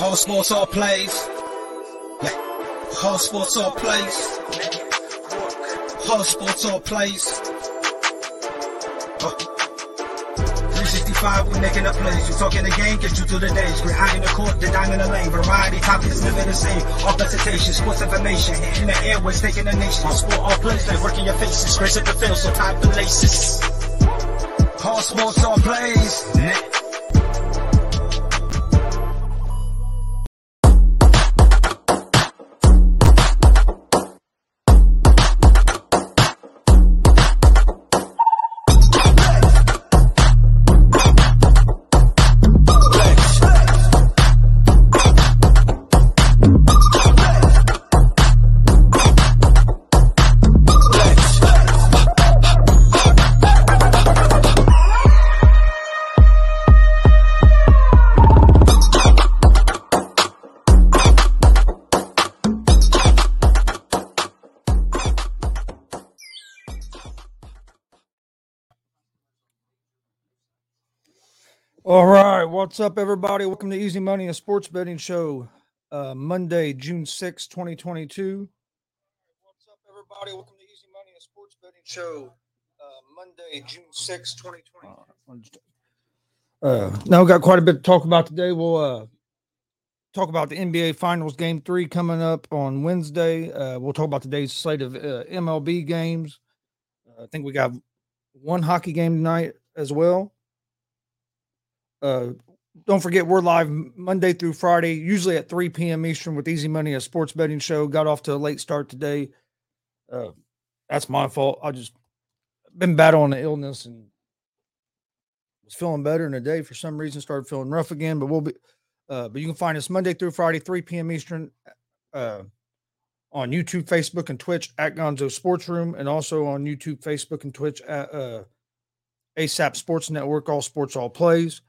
Whole sports all plays. Yeah. Whole sports all plays. Whole sports all plays. Uh. 365, we making a plays. You talking the game, get you through the days. We're high in the court, the dime in the lane. Variety topics, living the same. All presentation, sports information. In the airways, taking the nation. All sport, all plays, like working your faces. Grace at the field, so tie the laces. All sports, all plays. What's up, everybody? Welcome to Easy Money, a sports betting show. Uh, Monday, June sixth, 2022. What's up, everybody? Welcome to Easy Money, a sports betting show. Uh, Monday, June sixth, 2022. Uh, now we got quite a bit to talk about today. We'll uh, talk about the NBA Finals Game Three coming up on Wednesday. Uh, we'll talk about today's slate of uh, MLB games. Uh, I think we got one hockey game tonight as well. Uh, don't forget, we're live Monday through Friday, usually at 3 p.m. Eastern with Easy Money, a sports betting show. Got off to a late start today. Uh, that's my fault. I just been battling an illness and was feeling better in a day. For some reason, started feeling rough again. But we'll be, uh, but you can find us Monday through Friday, 3 p.m. Eastern, uh, on YouTube, Facebook, and Twitch at Gonzo Sports Room, and also on YouTube, Facebook, and Twitch at uh, ASAP Sports Network. All sports, all plays.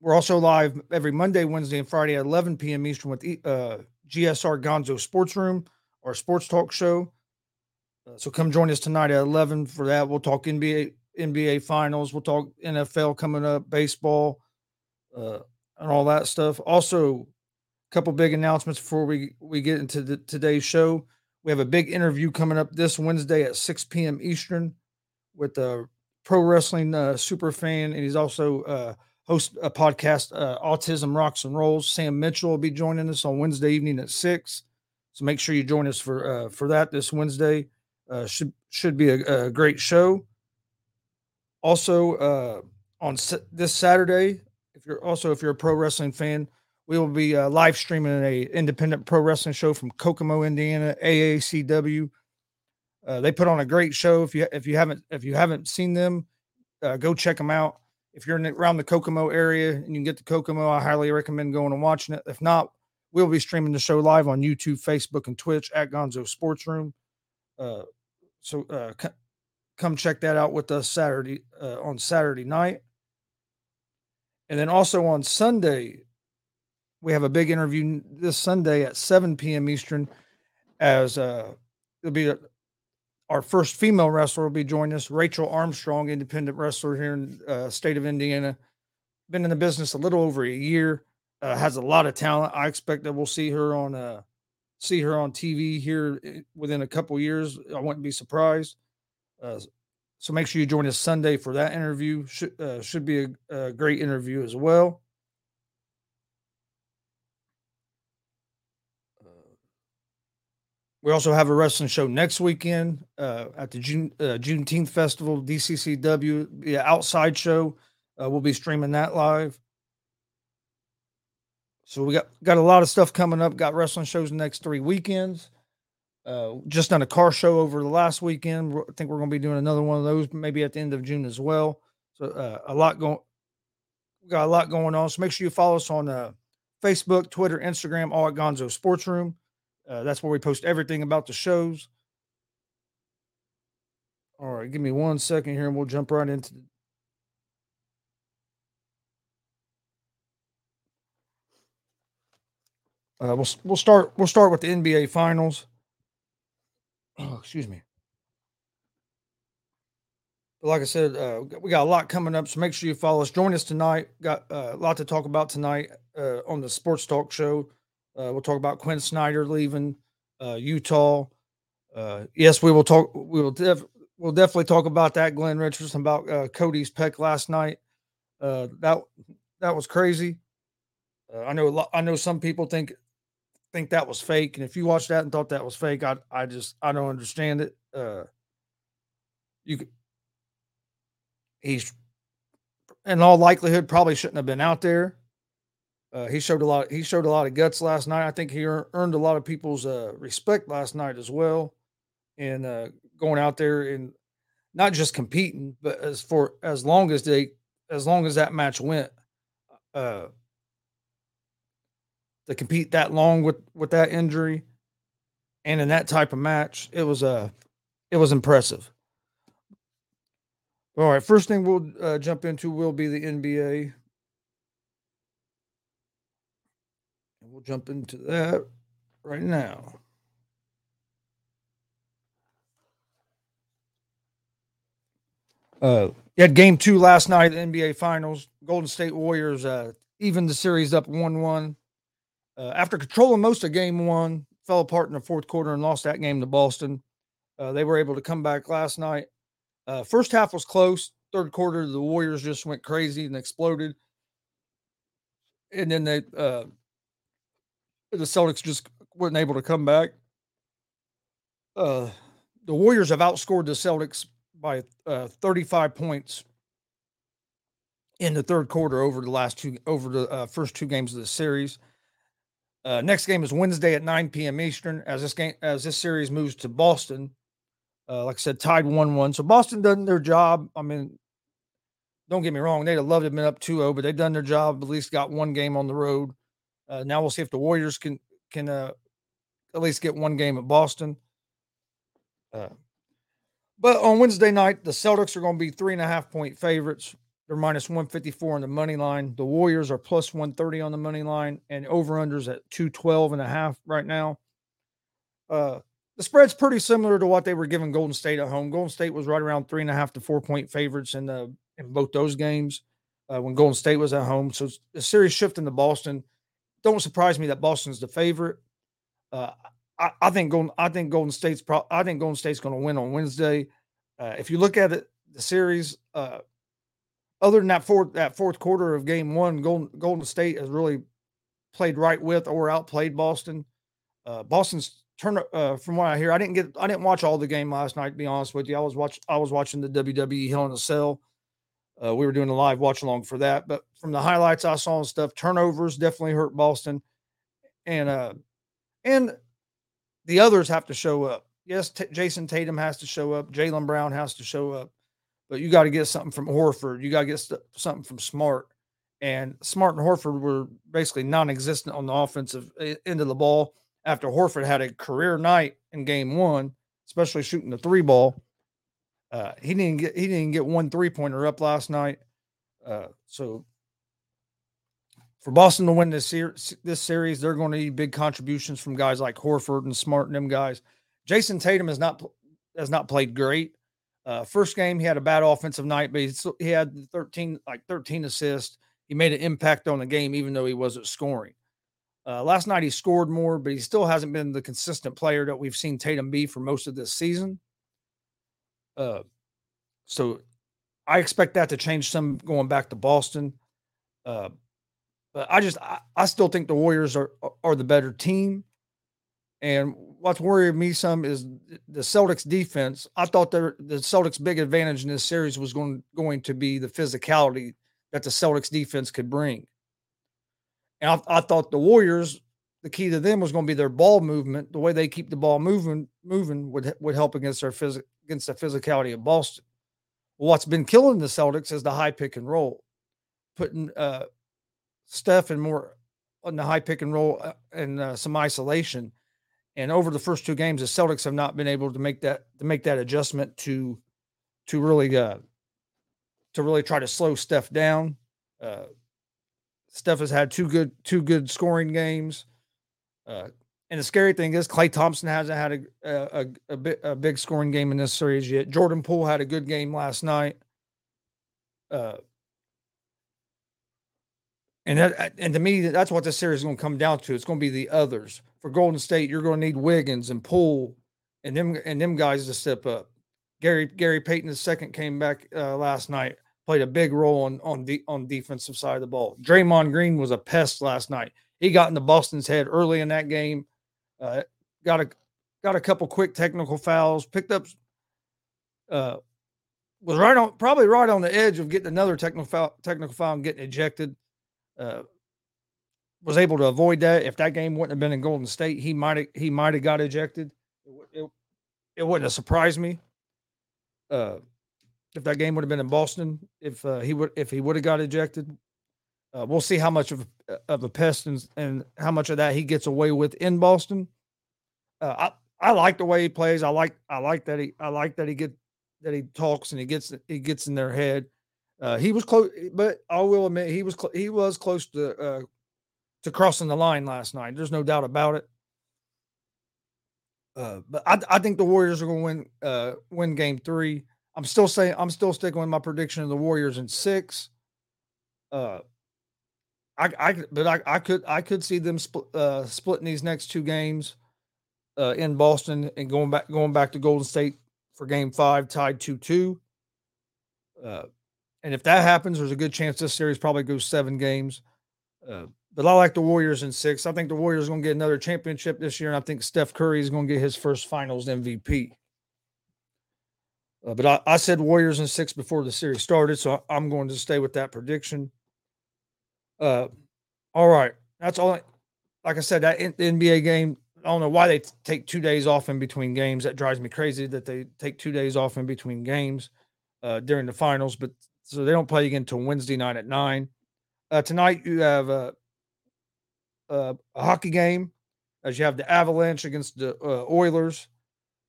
We're also live every Monday, Wednesday, and Friday at 11 p.m. Eastern with uh, GSR Gonzo Sports Room, our sports talk show. Uh, so come join us tonight at 11 for that. We'll talk NBA NBA finals. We'll talk NFL coming up, baseball, uh, and all that stuff. Also, a couple big announcements before we we get into the, today's show. We have a big interview coming up this Wednesday at 6 p.m. Eastern with a pro wrestling uh, super fan, and he's also uh, host a podcast, uh, Autism Rocks and Rolls. Sam Mitchell will be joining us on Wednesday evening at six. So make sure you join us for uh, for that this Wednesday. Uh, should should be a, a great show. Also, uh, on sa- this Saturday, if you're also if you're a pro wrestling fan, we will be uh, live streaming a independent pro wrestling show from Kokomo, Indiana, AACW. Uh, they put on a great show. If you if you haven't if you haven't seen them, uh, go check them out. If you're in, around the Kokomo area and you can get to Kokomo, I highly recommend going and watching it. If not, we'll be streaming the show live on YouTube, Facebook, and Twitch at Gonzo Sports Room. Uh, so uh, c- come check that out with us Saturday uh, on Saturday night, and then also on Sunday, we have a big interview this Sunday at 7 p.m. Eastern. As uh, it'll be our first female wrestler will be joining us, Rachel Armstrong, independent wrestler here in uh, state of Indiana. Been in the business a little over a year. Uh, has a lot of talent. I expect that we'll see her on uh, see her on TV here within a couple years. I wouldn't be surprised. Uh, so make sure you join us Sunday for that interview. Should uh, should be a, a great interview as well. We also have a wrestling show next weekend uh, at the June uh, Juneteenth Festival, DCCW, an outside show. Uh, we'll be streaming that live. So we got got a lot of stuff coming up. Got wrestling shows the next three weekends. Uh, just done a car show over the last weekend. I think we're going to be doing another one of those maybe at the end of June as well. So uh, a lot going, got a lot going on. So make sure you follow us on uh, Facebook, Twitter, Instagram, all at Gonzo Sports Room. Uh, that's where we post everything about the shows. All right, give me one second here, and we'll jump right into. The... Uh, we'll we'll start we'll start with the NBA Finals. Oh, excuse me. But like I said, uh, we got a lot coming up, so make sure you follow us. Join us tonight. Got uh, a lot to talk about tonight uh, on the sports talk show. Uh, we'll talk about Quin Snyder leaving uh, Utah. Uh, yes, we will talk. We will def, we'll definitely talk about that. Glenn Richardson about uh, Cody's pec last night. Uh, that that was crazy. Uh, I know I know some people think think that was fake, and if you watched that and thought that was fake, I I just I don't understand it. You could, he's in all likelihood probably shouldn't have been out there. Uh, he showed a lot. He showed a lot of guts last night. I think he earned a lot of people's uh, respect last night as well, and uh, going out there and not just competing, but as for as long as they, as long as that match went, uh, to compete that long with with that injury, and in that type of match, it was uh, it was impressive. All right, first thing we'll uh, jump into will be the NBA. We'll jump into that right now. Uh, you had game two last night the NBA Finals. Golden State Warriors uh, even the series up 1 1. Uh, after controlling most of game one, fell apart in the fourth quarter and lost that game to Boston. Uh, they were able to come back last night. Uh, first half was close. Third quarter, the Warriors just went crazy and exploded. And then they, uh, the Celtics just weren't able to come back. Uh, the Warriors have outscored the Celtics by uh, 35 points in the third quarter over the last two over the uh, first two games of the series. Uh, next game is Wednesday at 9 p.m. Eastern. As this game as this series moves to Boston, uh, like I said, tied one one. So Boston done their job. I mean, don't get me wrong, they'd have loved to have been up 2-0, but they've done their job. At least got one game on the road. Uh, now we'll see if the Warriors can can uh, at least get one game at Boston. Uh, but on Wednesday night, the Celtics are going to be three and a half point favorites. They're minus 154 on the money line. The Warriors are plus 130 on the money line, and over unders at 212 and a half right now. Uh, the spread's pretty similar to what they were giving Golden State at home. Golden State was right around three and a half to four point favorites in the in both those games uh, when Golden State was at home. So the series shifting to Boston. Don't surprise me that Boston's the favorite. Uh, I, I, think Golden I think Golden State's pro, I think Golden State's going to win on Wednesday. Uh, if you look at it, the series, uh, other than that fourth that fourth quarter of game one, Golden Golden State has really played right with or outplayed Boston. Uh, Boston's turn uh, from what I hear, I didn't get I didn't watch all the game last night. To be honest with you, I was watch I was watching the WWE Hell in a Cell. Uh, we were doing a live watch along for that, but from the highlights I saw and stuff, turnovers definitely hurt Boston, and uh, and the others have to show up. Yes, T- Jayson Tatum has to show up. Jaylen Brown has to show up but you got to get something from Horford. You got to get st- something from Smart. And Smart and Horford were basically non-existent on the offensive end of the ball after Horford had a career night in Game One, especially shooting the three ball. Uh, he didn't get he didn't get one three pointer up last night. Uh, so for Boston to win this ser- this series, they're going to need big contributions from guys like Horford and Smart and them guys. Jayson Tatum has not has not played great. Uh, first game, he had a bad offensive night, but he, he had 13, like 13 assists. He made an impact on the game, even though he wasn't scoring. Uh, last night, he scored more, but he still hasn't been the consistent player that we've seen Tatum be for most of this season. Uh, so I expect that to change some going back to Boston. Uh, but I just, I, I still think the Warriors are are the better team. And what's worrying me some is the Celtics defense. I thought the the Celtics' big advantage in this series was going going to be the physicality that the Celtics defense could bring. And I, I thought the Warriors, the key to them was going to be their ball movement. The way they keep the ball moving, moving would would help against their phys- against the physicality of Boston. What's been killing the Celtics is the high pick and roll, putting uh, Steph in more on the high pick and roll uh, and uh, some isolation and over the first two games, the Celtics have not been able to make that to make that adjustment to to really uh, to really try to slow Steph down. Uh, Steph has had two good two good scoring games. Uh, and the scary thing is, Klay Thompson hasn't had a a, a, bit, a big scoring game in this series yet. Jordan Poole had a good game last night. Uh, And that, and to me, that's what this series is going to come down to. It's going to be the others. For Golden State, you're going to need Wiggins and Poole and them and them guys to step up. Gary Gary Payton second came back uh, last night, played a big role on on the on defensive side of the ball. Draymond Green was a pest last night. He got into Boston's head early in that game. Uh, got a got a couple quick technical fouls, picked up uh, was right on probably right on the edge of getting another technical foul, technical foul and getting ejected. Uh, was able to avoid that. If that game wouldn't have been in Golden State, he might have he might have got ejected. It, it, wouldn't have surprised me. Uh, if that game would have been in Boston, if uh, he would if he would have got ejected, uh, we'll see how much of of a pest and, how much of that he gets away with in Boston. Uh, I I like the way he plays. I like I like that he I like that he get that he talks and he gets he gets in their head. Uh, he was close, but I will admit he was cl- he was close to uh, to crossing the line last night. There's no doubt about it. Uh, but I, I think the Warriors are going to win uh, win Game Three. I'm still saying I'm still sticking with my prediction of the Warriors in six. Uh, I, I but I, I could I could see them spl- uh, splitting these next two games uh, in Boston and going back going back to Golden State for game five, tied 2 2. Uh, and if that happens, there's a good chance this series probably goes seven games. Uh, but I like the Warriors in six. I think the Warriors are going to get another championship this year, and I think Steph Curry is going to get his first Finals MVP. Uh, but I, I, said Warriors in six before the series started, so I, am going to stay with that prediction. Uh, all right, that's all. I, like I said, that NBA game I don't know why they take two days off in between games. That drives me crazy that they take two days off in between games uh, during the finals. But so they don't play again until Wednesday night at nine. Uh, tonight you have a, a, a, hockey game as you have the Avalanche against the uh, Oilers.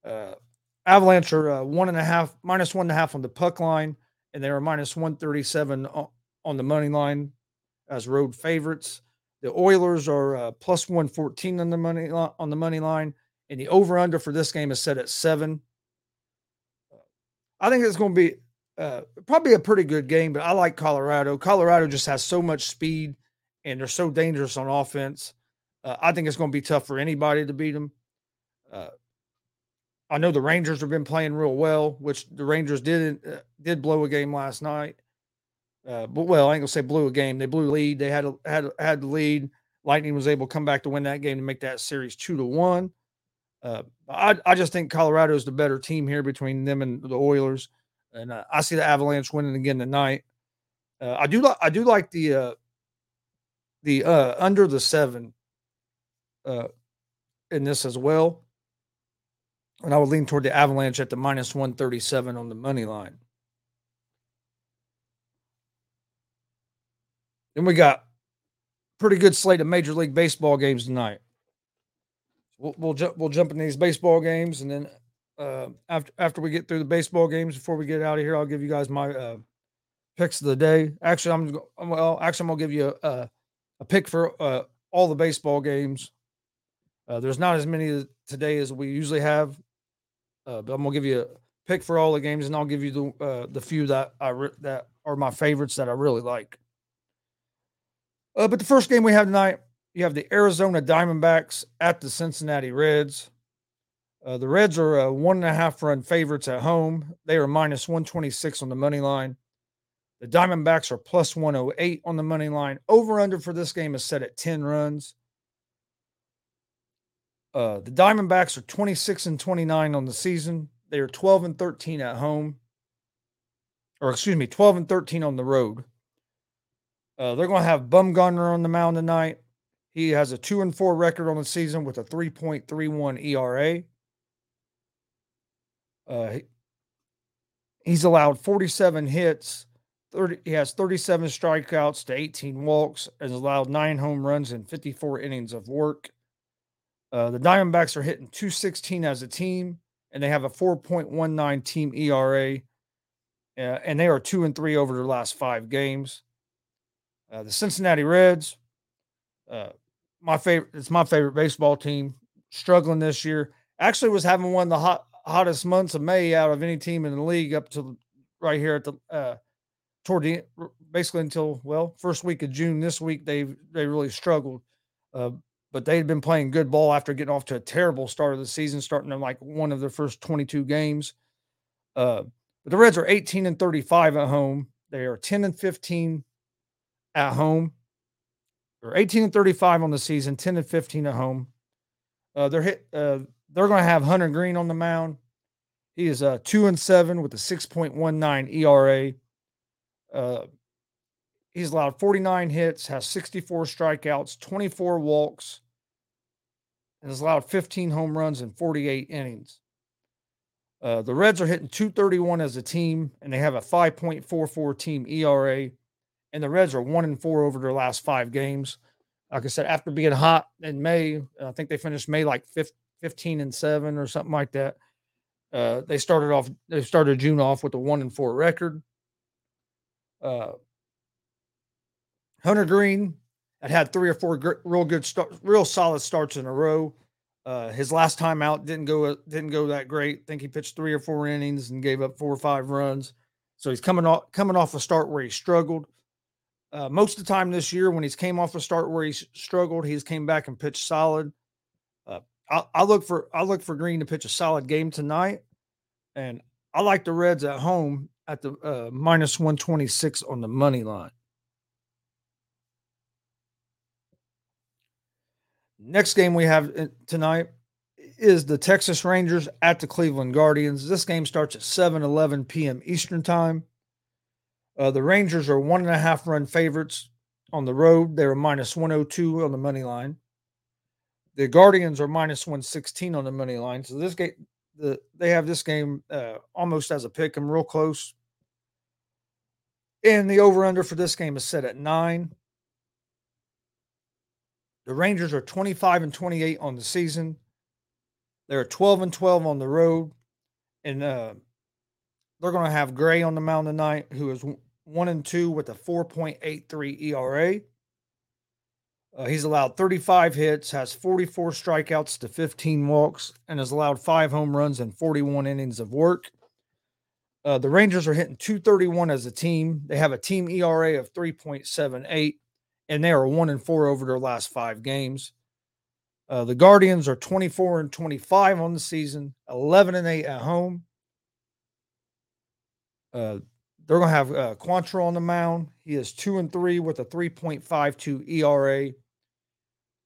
Uh, Avalanche are uh, one and a half, minus one and a half on the puck line, and they are minus one thirty seven on the money line as road favorites. The Oilers are uh, plus 114 on the money on the money line, and the over under for this game is set at seven. I think it's going to be uh, probably a pretty good game, but I like Colorado. Colorado just has so much speed, and they're so dangerous on offense. Uh, I think it's going to be tough for anybody to beat them. Uh, I know the Rangers have been playing real well, which the Rangers did uh, did blow a game last night. Uh, but well, I ain't gonna say blew a game. They blew lead. They had a, had had the lead. Lightning was able to come back to win that game to make that series two to one. Uh, I I just think Colorado is the better team here between them and the Oilers, and uh, I see the Avalanche winning again tonight. Uh, I do like I do like the uh, the under the seven in this as well, and I would lean toward the Avalanche at the minus one thirty seven on the money line. Then we got pretty good slate of Major League Baseball games tonight. We'll we'll, we'll jump in these baseball games, and then uh, after after we get through the baseball games, before we get out of here, I'll give you guys my uh, picks of the day. Actually, I'm well. Actually, I'm gonna give you a a pick for uh, all the baseball games. Uh, there's not as many today as we usually have, uh, but I'm gonna give you a pick for all the games, and I'll give you the uh, the few that I re- that are my favorites that I really like. Uh, but the first game we have tonight, you have the Arizona Diamondbacks at the Cincinnati Reds. Uh, the Reds are uh, one and a half run favorites at home. They are minus 126 on the money line. The Diamondbacks are plus 108 on the money line. Over under for this game is set at 10 runs. Uh, the Diamondbacks are 26 and 29 on the season. They are 12 and 13 at home, or excuse me, 12 and 13 on the road. Uh, they're going to have Bumgarner on the mound tonight. He has a two and four record on the season with a 3.31 ERA. Uh, he's allowed 47 hits. 30, he has 37 strikeouts to 18 walks and allowed nine home runs in 54 innings of work. Uh, the Diamondbacks are hitting 216 as a team, and they have a 4.19 team ERA. Uh, and they are two and three over their last five games. Uh, the Cincinnati Reds, uh, my favorite. It's my favorite baseball team. Struggling this year. Actually, was having one of the hot, hottest months of May out of any team in the league up to right here at the uh, toward the basically until well first week of June. This week they they really struggled, uh, but they had been playing good ball after getting off to a terrible start of the season, starting in like one of their first 22 games. Uh, but the Reds are 18 and 35 at home. They are 10 and 15 at home. They're 18 and 35 on the season, 10 and 15 at home. Uh, they're hit. Uh, they're going to have Hunter Greene on the mound. He is uh, two and seven with a 6.19 ERA. Uh, he's allowed 49 hits, has 64 strikeouts, 24 walks, and has allowed 15 home runs in 48 innings. Uh, the Reds are hitting 231 as a team, and they have a 5.44 team ERA. And the Reds are one and four over their last five games. Like I said, after being hot in May, I think they finished May like 15 and seven or something like that. Uh, they started off, they started June off with a one and four record. Uh, Hunter Greene had had three or four gr- real good, start, real solid starts in a row. Uh, his last time out didn't go didn't go that great. I think he pitched three or four innings and gave up four or five runs. So he's coming off coming off a start where he struggled. Uh, most of the time this year, when he's came off a start where he struggled, he's came back and pitched solid. Uh, I, I look for I look for Greene to pitch a solid game tonight, and I like the Reds at home at the uh, minus 126 on the money line. Next game we have uh, tonight is the Texas Rangers at the Cleveland Guardians. This game starts at 7 11 p.m. Eastern Time. Uh, the Rangers are one and a half run favorites on the road. They're minus 102 on the money line. The Guardians are minus 116 on the money line. So this game, the they have this game uh, almost as a pick. I'm real close. And the over under for this game is set at nine. The Rangers are 25 and 28 on the season. They're 12 and 12 on the road. And uh, they're going to have Gray on the mound tonight, who is one and two with a 4.83 ERA. Uh, he's allowed 35 hits, has 44 strikeouts to 15 walks, and has allowed five home runs and 41 innings of work. Uh, the Rangers are hitting 231 as a team. They have a team ERA of 3.78, and they are one and four over their last five games. Uh, the Guardians are 24 and 25 on the season, 11 and 8 at home. Uh, they're going to have uh, Quantrill on the mound. He is two and three with a 3.52 ERA.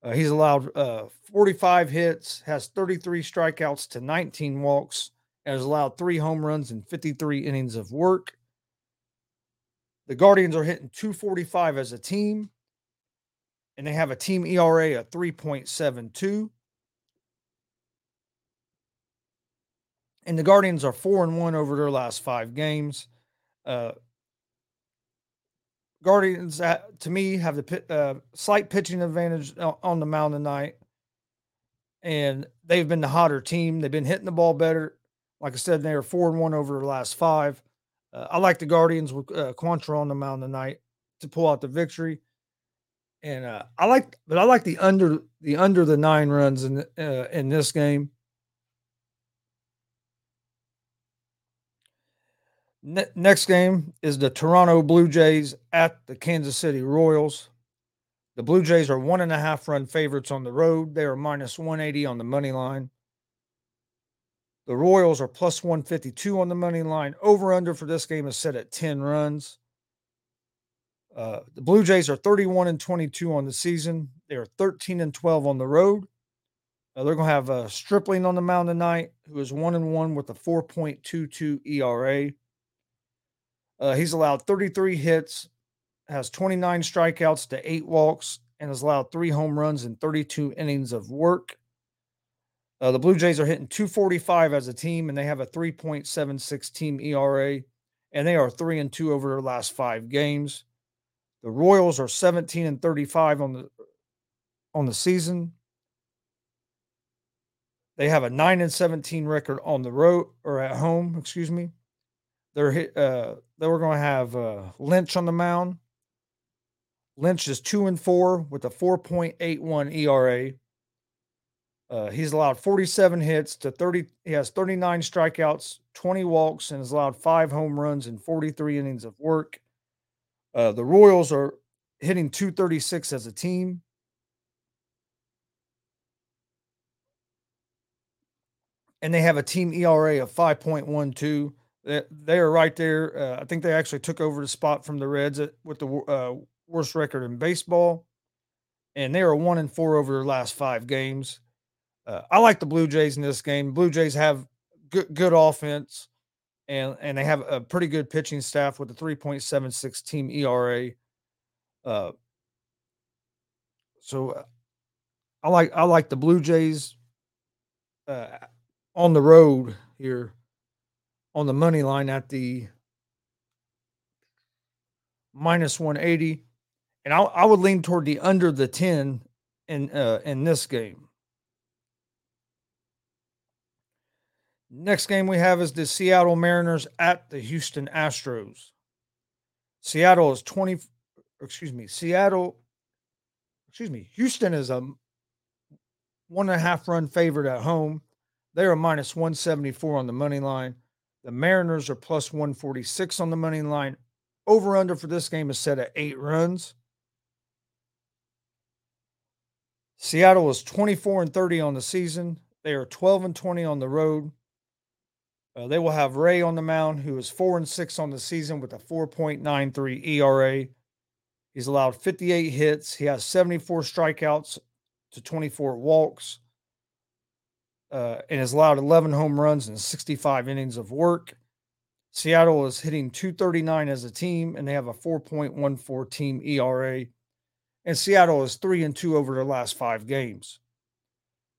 Uh, he's allowed uh, 45 hits, has 33 strikeouts to 19 walks, and has allowed three home runs and 53 innings of work. The Guardians are hitting 245 as a team, and they have a team ERA of 3.72. And the Guardians are four and one over their last five games. Uh, Guardians, uh, to me, have the uh, slight pitching advantage on the mound tonight, and they've been the hotter team. They've been hitting the ball better. Like I said, they are four and one over the last five. Uh, I like the Guardians with uh, Quantrill on the mound tonight to pull out the victory, and uh, I like, but I like the under the under the nine runs in uh, in this game. Ne- next game is the Toronto Blue Jays at the Kansas City Royals. The Blue Jays are one and a half run favorites on the road. They are minus 180 on the money line. The Royals are plus 152 on the money line. Over under for this game is set at 10 runs. Uh, the Blue Jays are 31 and 22 on the season. They are 13 and 12 on the road. Uh, they're going to have uh, Stripling on the mound tonight, who is one and one with a 4.22 ERA. Uh, he's allowed 33 hits, has 29 strikeouts to eight walks, and has allowed three home runs in 32 innings of work. Uh, the Blue Jays are hitting 245 as a team, and they have a 3.76 team ERA, and they are three and two over their last five games. The Royals are 17 and 35 on the on the season. They have a 9 and 17 record on the road or at home, excuse me. They're uh, they were going to have uh, Lynch on the mound. Lynch is two and four with a 4.81 ERA. Uh, he's allowed 47 hits to 30. He has 39 strikeouts, 20 walks, and has allowed five home runs and 43 innings of work. Uh, the Royals are hitting 236 as a team. And they have a team ERA of 5.12. They, are right there. Uh, I think they actually took over the spot from the Reds at, with the uh, worst record in baseball. And they are one and four over their last five games. Uh, I like the Blue Jays in this game. Blue Jays have good good offense, and and they have a pretty good pitching staff with a 3.76 team ERA. Uh, so uh, I like I like the Blue Jays uh, on the road here on the money line at the minus 180 and I, I would lean toward the under the 10 in uh, in this game. Next game we have is the Seattle Mariners at the Houston Astros. Seattle is 20 excuse me, Seattle excuse me, Houston is a one and a half run favorite at home. They are minus 174 on the money line. The Mariners are plus 146 on the money line. Over under for this game is set at eight runs. Seattle is 24 and 30 on the season. They are 12 and 20 on the road. Uh, they will have Ray on the mound, who is 4 and 6 on the season with a 4.93 ERA. He's allowed 58 hits. He has 74 strikeouts to 24 walks uh, and has allowed 11 home runs and 65 innings of work. Seattle is hitting 239 as a team, and they have a 4.14 team ERA and Seattle is three and two over their last five games.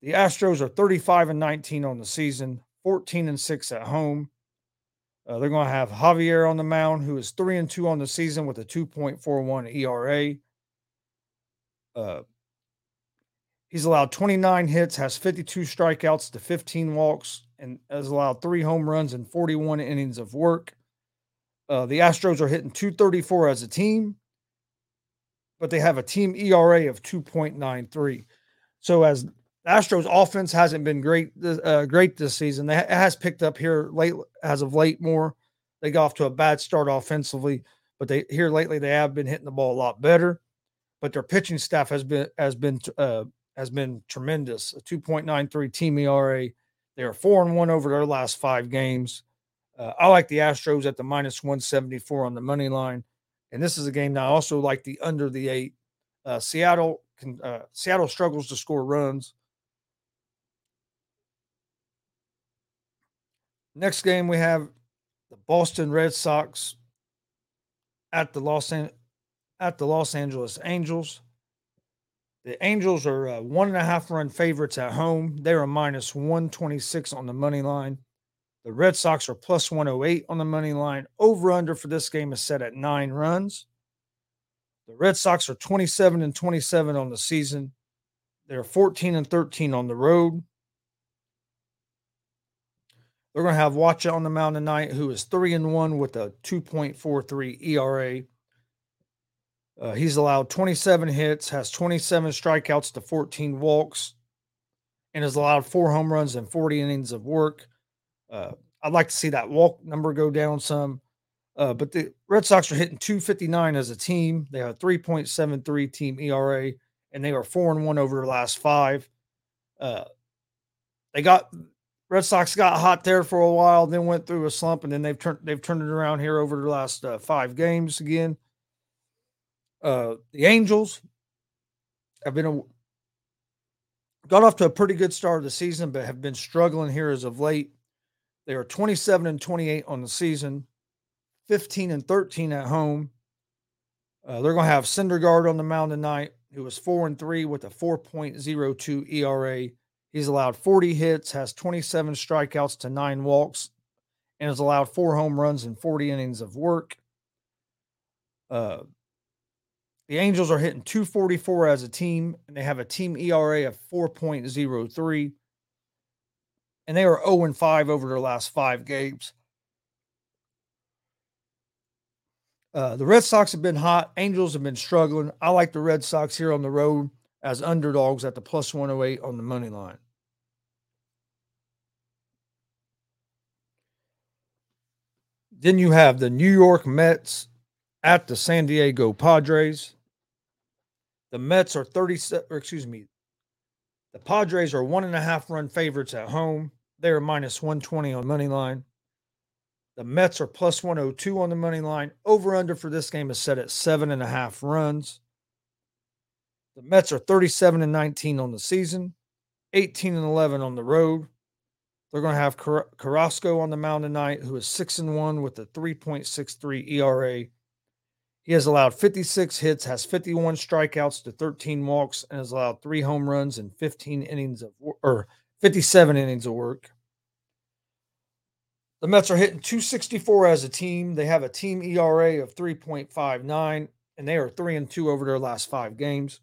The Astros are 35 and 19 on the season, 14 and six at home. Uh, they're going to have Javier on the mound, who is three and two on the season with a 2.41 ERA. Uh, he's allowed 29 hits, has 52 strikeouts to 15 walks, and has allowed three home runs and 41 innings of work. Uh, the Astros are hitting 234 as a team but they have a team ERA of 2.93. So as Astros offense hasn't been great uh, great this season, it has picked up here late as of late more. They got off to a bad start offensively, but they here lately they have been hitting the ball a lot better. But their pitching staff has been has been uh, has been tremendous. A 2.93 team ERA. They are four and one over their last five games. Uh, I like the Astros at the minus 174 on the money line. And this is a game now. I also like the under the eight. Uh, Seattle can uh, Seattle struggles to score runs. Next game we have the Boston Red Sox at the Los An- at the Los Angeles Angels. The Angels are uh, one and a half run favorites at home. They are minus 126 on the money line. The Red Sox are plus 108 on the money line. Over under for this game is set at nine runs. The Red Sox are 27 and 27 on the season. They're 14 and 13 on the road. They're going to have Wacha on the mound tonight, who is 3 and 1 with a 2.43 ERA. Uh, he's allowed 27 hits, has 27 strikeouts to 14 walks, and has allowed four home runs and 40 innings of work. Uh, I'd like to see that walk number go down some. Uh, but the Red Sox are hitting 259 as a team. They have a 3.73 team ERA, and they are four and one over the last five. Uh, they got Red Sox got hot there for a while, then went through a slump, and then they've turned they've turned it around here over the last uh, five games again. Uh, the Angels have been a, got off to a pretty good start of the season, but have been struggling here as of late. They are 27 and 28 on the season, 15 and 13 at home. Uh, they're going to have Syndergaard on the mound tonight, who was 4 and 3 with a 4.02 ERA. He's allowed 40 hits, has 27 strikeouts to nine walks, and has allowed four home runs and 40 innings of work. Uh, the Angels are hitting 244 as a team, and they have a team ERA of 4.03 and they are 0 5 over their last five games. Uh, the Red Sox have been hot. Angels have been struggling. I like the Red Sox here on the road as underdogs at the plus 108 on the money line. Then you have the New York Mets at the San Diego Padres. The Mets are 37, or excuse me, the Padres are one and a half run favorites at home. They are minus 120 on money line. The Mets are plus 102 on the money line. Over under for this game is set at seven and a half runs. The Mets are 37 and 19 on the season, 18 and 11 on the road. They're going to have Car- Carrasco on the mound tonight, who is 6 and 1 with a 3.63 ERA. He has allowed 56 hits, has 51 strikeouts to 13 walks, and has allowed three home runs and 15 innings of or 57 innings of work. The Mets are hitting 264 as a team. They have a team ERA of 3.59, and they are 3 and 2 over their last five games.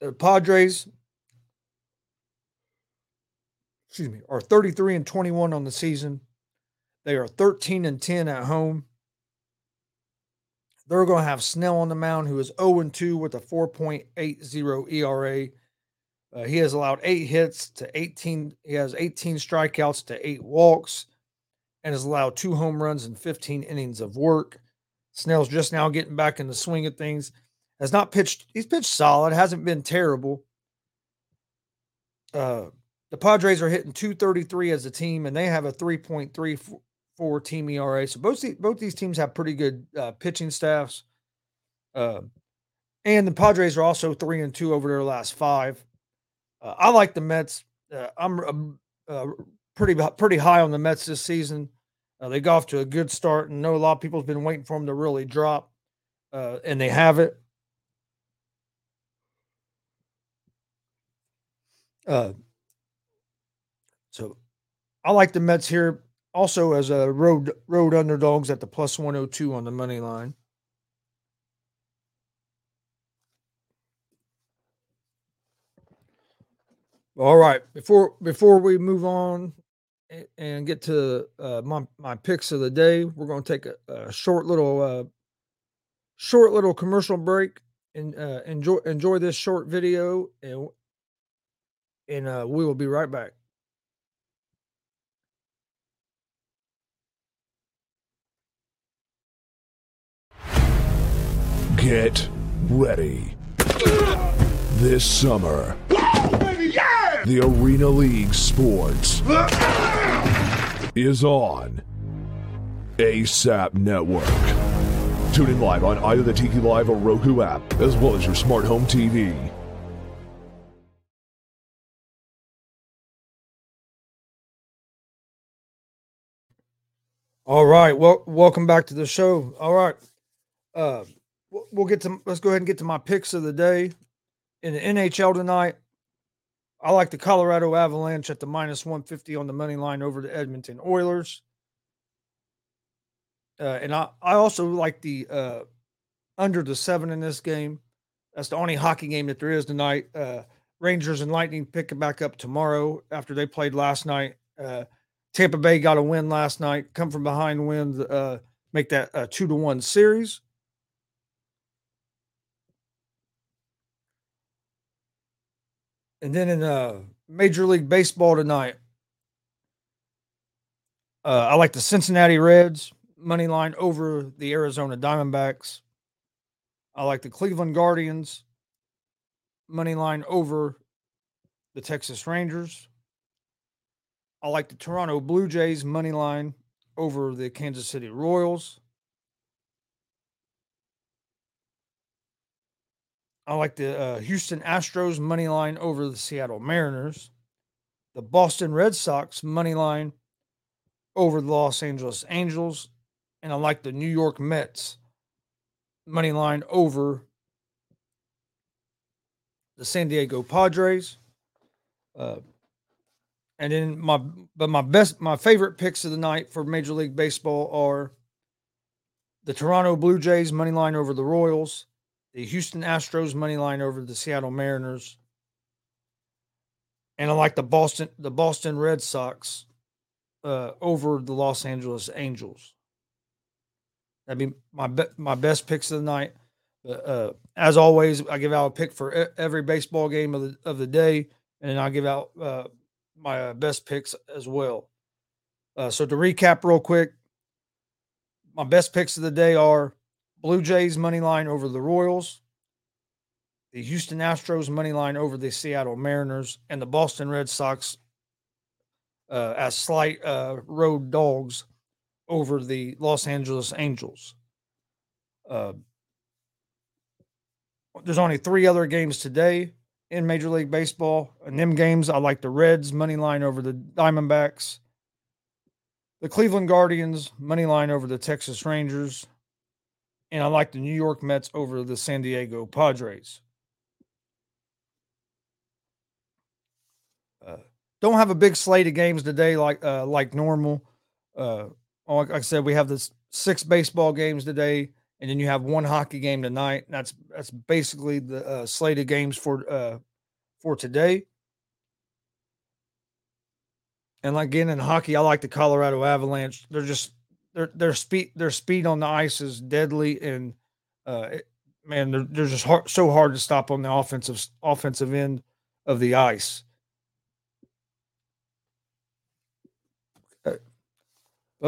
The Padres excuse me, are 33 and 21 on the season. They are 13 and 10 at home. They're going to have Snell on the mound, who is 0 and 2 with a 4.80 ERA. Uh, he has allowed eight hits to 18. He has 18 strikeouts to eight walks and has allowed two home runs and 15 innings of work. Snell's just now getting back in the swing of things. Has not pitched, he's pitched solid, hasn't been terrible. Uh, the Padres are hitting 233 as a team, and they have a 3.34 team ERA. So both both these teams have pretty good uh, pitching staffs. Uh, and the Padres are also three and two over their last five. Uh, I like the Mets. Uh, I'm uh, pretty pretty high on the Mets this season. Uh, they got off to a good start, and know a lot of people have been waiting for them to really drop, and they have it. So I like the Mets here also as a road road underdogs at the plus 102 on the money line. All right, before before we move on and get to uh, my my picks of the day, we're going to take a, a, short little uh, short little commercial break and uh, enjoy enjoy this short video and and uh, we will be right back. Get ready. This summer, the Arena League Sports is on ASAP Network. Tune in live on either the Tiki Live or Roku app, as well as your smart home TV. All right. Well, welcome back to the show. All right. Uh, we'll get to let's go ahead and get to my picks of the day in the NHL tonight. I like the Colorado Avalanche at the minus 150 on the money line over the Edmonton Oilers. Uh, and I, I also like the uh, under the seven in this game. That's the only hockey game that there is tonight. Uh, Rangers and Lightning pick it back up tomorrow after they played last night. Uh, Tampa Bay got a win last night, come from behind win, uh, make that a two to one series. And then in uh, Major League Baseball tonight, uh, I like the Cincinnati Reds money line over the Arizona Diamondbacks. I like the Cleveland Guardians money line over the Texas Rangers. I like the Toronto Blue Jays money line over the Kansas City Royals. I like the uh, Houston Astros money line over the Seattle Mariners, the Boston Red Sox money line over the Los Angeles Angels, and I like the New York Mets money line over the San Diego Padres. Uh, and then my but my best my favorite picks of the night for Major League Baseball are the Toronto Blue Jays money line over the Royals, the Houston Astros money line over the Seattle Mariners, and I like the Boston the Boston Red Sox uh, over the Los Angeles Angels. That'd be my be- my best picks of the night. Uh, as always, I give out a pick for every baseball game of the of the day, and I give out uh, my uh, best picks as well. Uh, so to recap real quick, my best picks of the day are Blue Jays money line over the Royals, the Houston Astros money line over the Seattle Mariners, and the Boston Red Sox uh, as slight uh, road dogs over the Los Angeles Angels. Uh, there's only three other games today in Major League Baseball. In them games, I like the Reds money line over the Diamondbacks, the Cleveland Guardians money line over the Texas Rangers, and I like the New York Mets over the San Diego Padres. Uh, don't have a big slate of games today like uh, like normal. Uh, like I said, we have this six baseball games today, and then you have one hockey game tonight. That's that's basically the uh, slate of games for uh, for today. And like again, in hockey, I like the Colorado Avalanche. They're just their their speed their speed on the ice is deadly, and uh, it, man, they're, they're just hard, so hard to stop on the offensive offensive end of the ice. But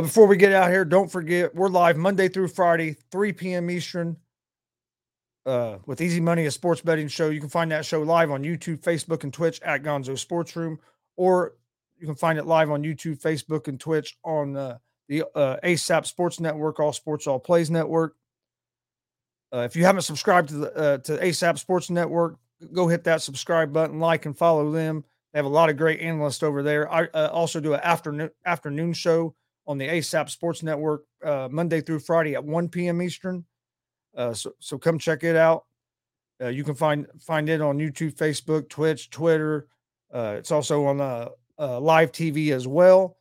before we get out here, don't forget we're live Monday through Friday, 3 p.m. Eastern, uh, with Easy Money, a sports betting show. You can find that show live on YouTube, Facebook, and Twitch at Gonzo Sports Room, or you can find it live on YouTube, Facebook, and Twitch on uh, the uh, ASAP Sports Network, All Sports All Plays Network. Uh, if you haven't subscribed to the uh, to ASAP Sports Network, go hit that subscribe button, like and follow them. They have a lot of great analysts over there. I uh, also do an afternoon afternoon show on the ASAP Sports Network uh, Monday through Friday at 1 p.m. Eastern. Uh, so, so come check it out. Uh, you can find find it on YouTube, Facebook, Twitch, Twitter. It's also on live TV as well,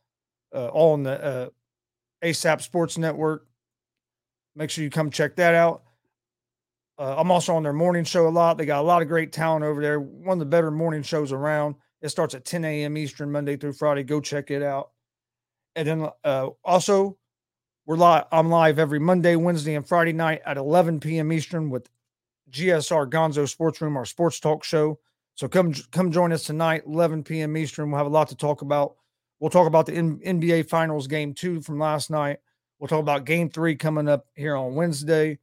all on the ASAP Sports Network. Make sure you come check that out. I'm also on their morning show a lot. They got a lot of great talent over there. One of the better morning shows around. It starts at 10 a.m. Eastern, Monday through Friday. Go check it out. And then uh, also, we're live. I'm live every Monday, Wednesday, and Friday night at 11 p.m. Eastern with GSR Gonzo Sports Room, our sports talk show. So come come join us tonight, 11 p.m. Eastern. We'll have a lot to talk about. We'll talk about the N- NBA Finals game two from last night. We'll talk about game three coming up here on Wednesday.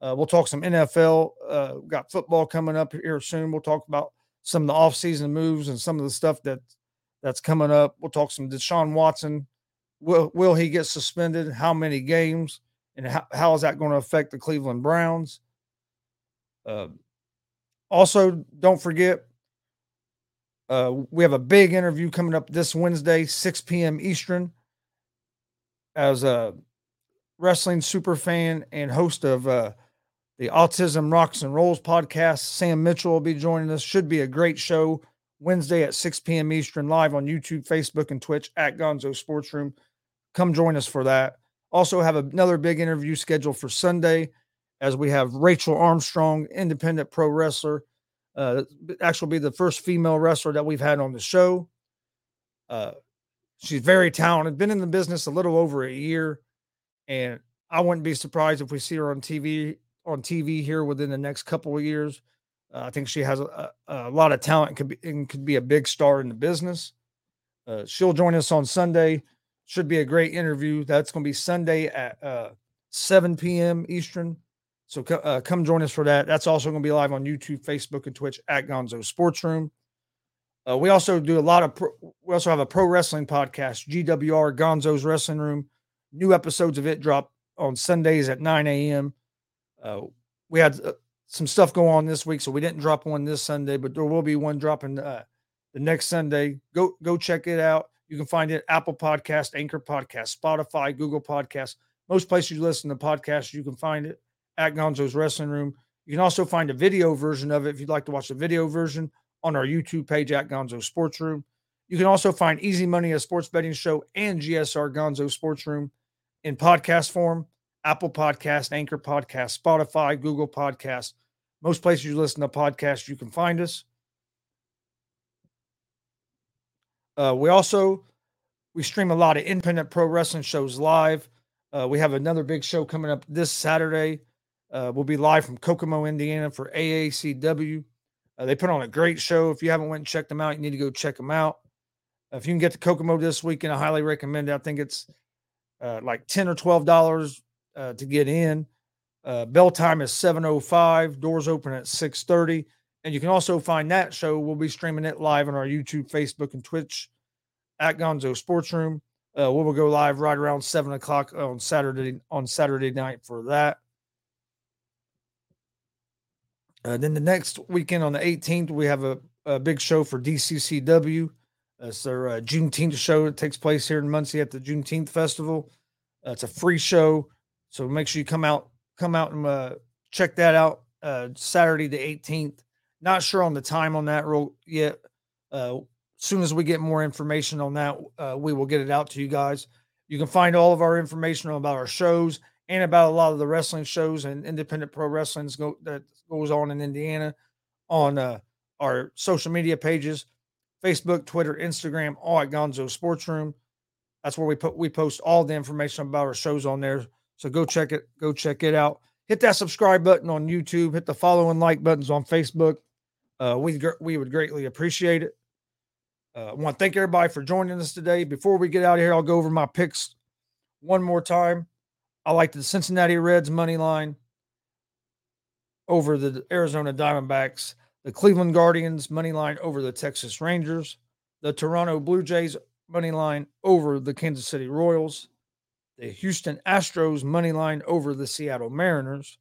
Uh, we'll talk some NFL. Uh, we've got football coming up here soon. We'll talk about some of the offseason moves and some of the stuff that that's coming up. We'll talk some Deshaun Watson Will will he get suspended? How many games? And how, how is that going to affect the Cleveland Browns? Uh, also, don't forget, uh, we have a big interview coming up this Wednesday, 6 p.m. Eastern. As a wrestling super fan and host of uh, the Autism Rocks and Rolls podcast, Sam Mitchell will be joining us. Should be a great show Wednesday at 6 p.m. Eastern, live on YouTube, Facebook, and Twitch at Gonzo Sports Room. Come join us for that. Also, have another big interview scheduled for Sunday as we have Rachel Armstrong, independent pro wrestler. Uh, actually, be the first female wrestler that we've had on the show. Uh, she's very talented, been in the business a little over a year, and I wouldn't be surprised if we see her on TV on TV here within the next couple of years. Uh, I think she has a, a, lot of talent and could be and could be a big star in the business. Uh, she'll join us on Sunday. Should be a great interview. That's going to be Sunday at uh, 7 p.m. Eastern. So uh, come join us for that. That's also going to be live on YouTube, Facebook, and Twitch at Gonzo Sports Room. Uh, we also do a lot of. Pro, we also have a pro wrestling podcast, GWR Gonzo's Wrestling Room. New episodes of it drop on Sundays at 9 a.m. Uh, we had uh, some stuff go on this week, so we didn't drop one this Sunday, but there will be one dropping uh, the next Sunday. Go go check it out. You can find it Apple Podcast, Anchor Podcast, Spotify, Google Podcast. Most places you listen to podcasts, you can find it at Gonzo's Wrestling Room. You can also find a video version of it if you'd like to watch the video version on our YouTube page at Gonzo Sports Room. You can also find Easy Money, a sports betting show, and GSR Gonzo Sports Room in podcast form Apple Podcast, Anchor Podcast, Spotify, Google Podcast. Most places you listen to podcasts, you can find us. Uh, we also we stream a lot of independent pro wrestling shows live. Uh, we have another big show coming up this Saturday. Uh, we'll be live from Kokomo, Indiana for AACW. Uh, they put on a great show. If you haven't went and checked them out, you need to go check them out. if you can get to Kokomo this weekend, I highly recommend it. I think it's uh, like ten or twelve dollars uh, to get in. Uh, bell time is 7.05. Doors open at 6.30. And you can also find that show. We'll be streaming it live on our YouTube, Facebook, and Twitch at Gonzo Sports Room. Uh, we will go live right around seven o'clock on Saturday on Saturday night for that. Uh, then the next weekend on the 18th, we have a, a big show for DCCW. It's their uh, Juneteenth show. It takes place here in Muncie at the Juneteenth Festival. Uh, it's a free show, so make sure you come out, come out and uh, check that out. Uh, Saturday the 18th. Not sure on the time on that real yet. Uh, soon as we get more information on that, uh, we will get it out to you guys. You can find all of our information about our shows and about a lot of the wrestling shows and independent pro wrestling go, that goes on in Indiana on uh, our social media pages Facebook, Twitter, Instagram, all at Gonzo Sports Room. That's where we put we post all the information about our shows on there. So go check it, go check it out. Hit that subscribe button on YouTube. Hit the follow and like buttons on Facebook. Uh, we we would greatly appreciate it. Uh, I want to thank everybody for joining us today. Before we get out of here, I'll go over my picks one more time. I like the Cincinnati Reds money line over the Arizona Diamondbacks, the Cleveland Guardians money line over the Texas Rangers, the Toronto Blue Jays money line over the Kansas City Royals, the Houston Astros money line over the Seattle Mariners,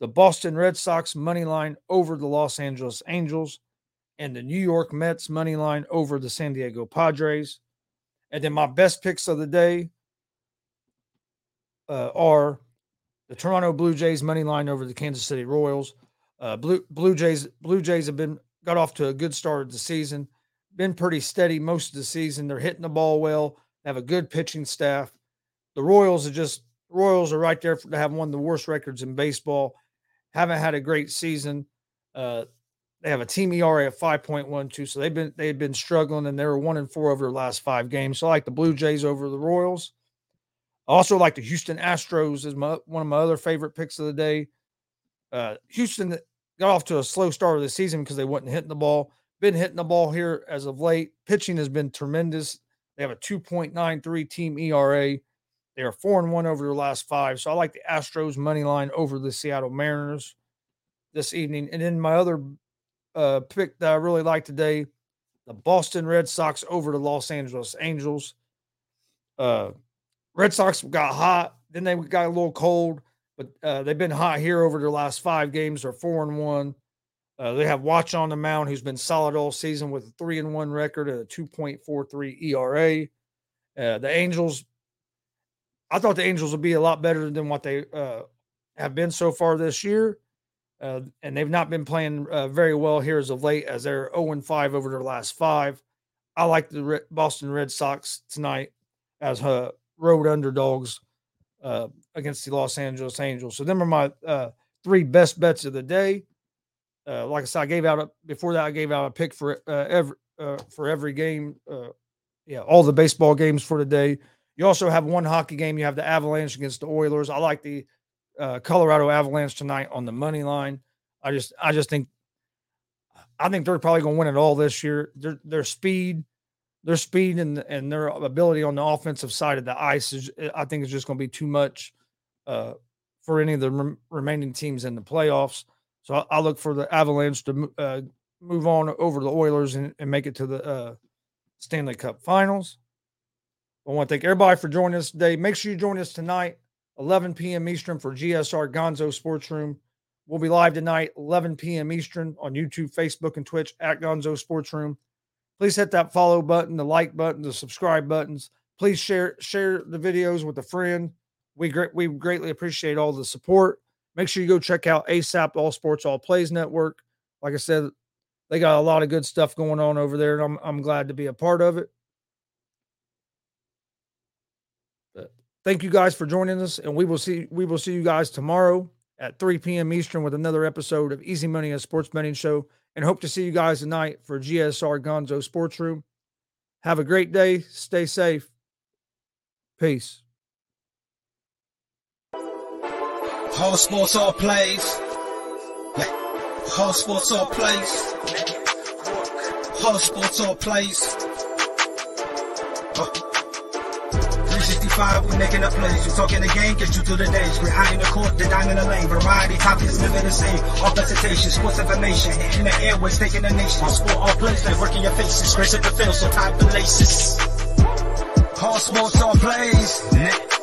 the Boston Red Sox money line over the Los Angeles Angels, and the New York Mets money line over the San Diego Padres. And then my best picks of the day uh, are the Toronto Blue Jays money line over the Kansas City Royals. Uh, Blue Blue Jays Blue Jays have been got off to a good start of the season, been pretty steady most of the season. They're hitting the ball well. Have a good pitching staff. The Royals are just Royals are right there for, to have one of the worst records in baseball. Haven't had a great season. Uh, they have a team ERA of 5.12. So they've been they've been struggling and they were one and four over the last five games. So I like the Blue Jays over the Royals. I also like the Houston Astros as my, one of my other favorite picks of the day. Uh, Houston got off to a slow start of the season because they wasn't hitting the ball. Been hitting the ball here as of late. Pitching has been tremendous. They have a 2.93 team ERA. They are four and one over their last five. So I like the Astros money line over the Seattle Mariners this evening. And then my other uh, pick that I really like today the Boston Red Sox over the Los Angeles Angels. Uh, Red Sox got hot, then they got a little cold, but uh, they've been hot here over their last five games. They're four and one. Uh, they have Wacha on the mound, who's been solid all season with a three and one record and a 2.43 ERA. Uh, the Angels, I thought the Angels would be a lot better than what they uh, have been so far this year. Uh, and they've not been playing uh, very well here as of late, as they're 0 and 5 over their last five. I like the Boston Red Sox tonight as uh, road underdogs uh, against the Los Angeles Angels. So, them are my uh, three best bets of the day. Uh, like I said, I gave out a, before that, I gave out a pick for every for every game. yeah, all the baseball games for today. You also have one hockey game. You have the Avalanche against the Oilers. I like the uh, Colorado Avalanche tonight on the money line. I just I just think I think they're probably going to win it all this year. Their their speed, their speed and and their ability on the offensive side of the ice is I think is just going to be too much uh, for any of the rem- remaining teams in the playoffs. So I, I look for the Avalanche to uh, move on over the Oilers and, and make it to the uh, Stanley Cup Finals. I want to thank everybody for joining us today. Make sure you join us tonight 11 p.m. Eastern for GSR Gonzo Sports Room. We'll be live tonight, 11 p.m. Eastern on YouTube, Facebook, and Twitch at Gonzo Sports Room. Please hit that follow button, the like button, the subscribe buttons. Please share share the videos with a friend. We we greatly appreciate all the support. Make sure you go check out ASAP All Sports All Plays Network. Like I said, they got a lot of good stuff going on over there, and I'm I'm glad to be a part of it. Thank you guys for joining us, and we will see we will see you guys tomorrow at 3 p.m. Eastern with another episode of Easy Money, a sports betting show. And hope to see you guys tonight for GSR Gonzo Sports Room. Have a great day. Stay safe. Peace. Whole sports all plays. Whole sports all plays. Whole sports all plays. 365, we making up plays. We talking the game, get you to the days. We're high in the court, the dime in the lane. Variety topics, living the same. All presentation, sports information. In the airways, taking the nation. All sport, all plays, they working your faces. Grace at the field, so tie the laces. All sports, all plays.